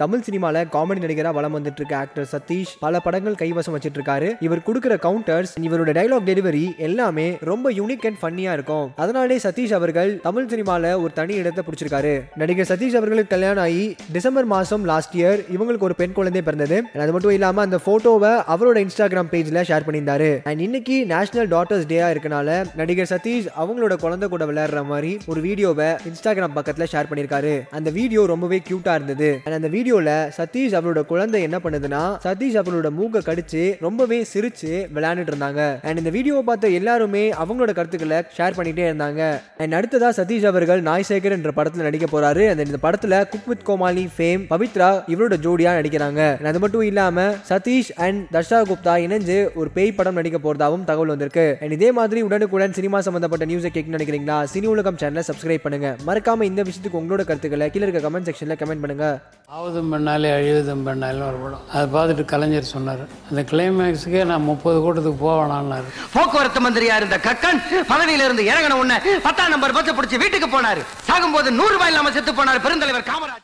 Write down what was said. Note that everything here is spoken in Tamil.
Tamil சினிமால காமெடி நடிகரா வளம் வந்துட்டு இருக்க ஆக்டர் சதீஷ் பல படங்கள் கைவசம் வச்சிட்டு இருக்காரு இவர் கொடுக்கிற கவுண்டர்ஸ் இவரோட டைலாக் டெலிவரி எல்லாமே ரொம்ப யூனிக் அண்ட் ஃபன்னியா இருக்கும். அதனாலே சதீஷ் அவர்கள் தமிழ் சினிமால ஒரு தனி இடத்தை பிடிச்சிருக்காரு. நடிகர் சதீஷ் அவர்களுக்கு கல்யாணம் ஆகி டிசம்பர் மாசம் லாஸ்ட் இயர் இவங்களுக்கு ஒரு பெண் குழந்தை பிறந்தது. அது மட்டும் இல்லாம அந்த போட்டோவை அவரோட இன்ஸ்டாகிராம் பேஜ்ல ஷேர் பண்ணியிருந்தாரு. அண்ட் இன்னைக்கு நேஷனல் டாட்டர்ஸ் டேயா இருக்கனால நடிகர் சதீஷ் அவங்களோட குழந்தை கூட விளையாடுற மாதிரி ஒரு வீடியோவை இன்ஸ்டாகிராம் பக்கத்துல ஷேர் பண்ணியிருக்காரு. அந்த வீடியோ ரொம்பவே கியூட்டா இருந்தது. அண்ட் அந்த வீடியோல சதீஷ் அவரோட குழந்தை என்ன பண்ணுதுன்னா சதீஷ் அவரோட மூக்க கடிச்சு ரொம்பவே சிரிச்சு விளையாண்டுட்டு இருந்தாங்க. அண்ட் இந்த வீடியோவை பார்த்த எல்லாருமே அவங்களோட கருத்துக்களை ஷேர் பண்ணிட்டே இருந்தாங்க. அண்ட் அடுத்ததா சதீஷ் அவர்கள் நாய் சேகர் என்ற படத்துல நடிக்க போறாரு. அந்த இந்த படத்துல cook with Comali fame Pavithra இவரோட ஜோடியா நடிக்கிறாங்க. அது மட்டும் இல்லாம சதீஷ் அண்ட் தர்ஷா குப்தா இணைஞ்சு ஒரு பேய் படம் நடிக்க போறதாவும் தகவல் வந்திருக்கு. அண்ட் இதே மாதிரி உடனுக்குடன் சினிமா சம்பந்தப்பட்ட நியூஸை கேட்க நினைக்கிறீங்களா சினி உலகம் சேனலை சப்ஸ்கிரைப் பண்ணுங்க. மறக்காம இந்த விஷயத்துக்கு உங்களோட கருத்துக்களை கீழே இருக்க கமெண்ட் செக்ஷன்ல கமெண்ட் பண்ணுங்க. ஆவதும் பண்ணாலே அழிவதும் பண்ணாலும் ஒரு படம். அதை பார்த்துட்டு கலைஞர் சொன்னார். அந்த கிளைமேக்ஸுக்கே நான் முப்பது கூட்டத்துக்கு போவேணான்னாரு போக்குவரத்து மந்திரியா இருந்த கக்கன் பதவியில இருந்து இறங்கின உடனே பத்தாம் நம்பர் பஸ் பிடிச்சி வீட்டுக்கு போனாரு. சாகும்போது நூறு ரூபாய் இல்லாம செத்து போனார் பெருந்தலைவர் காமராஜ்.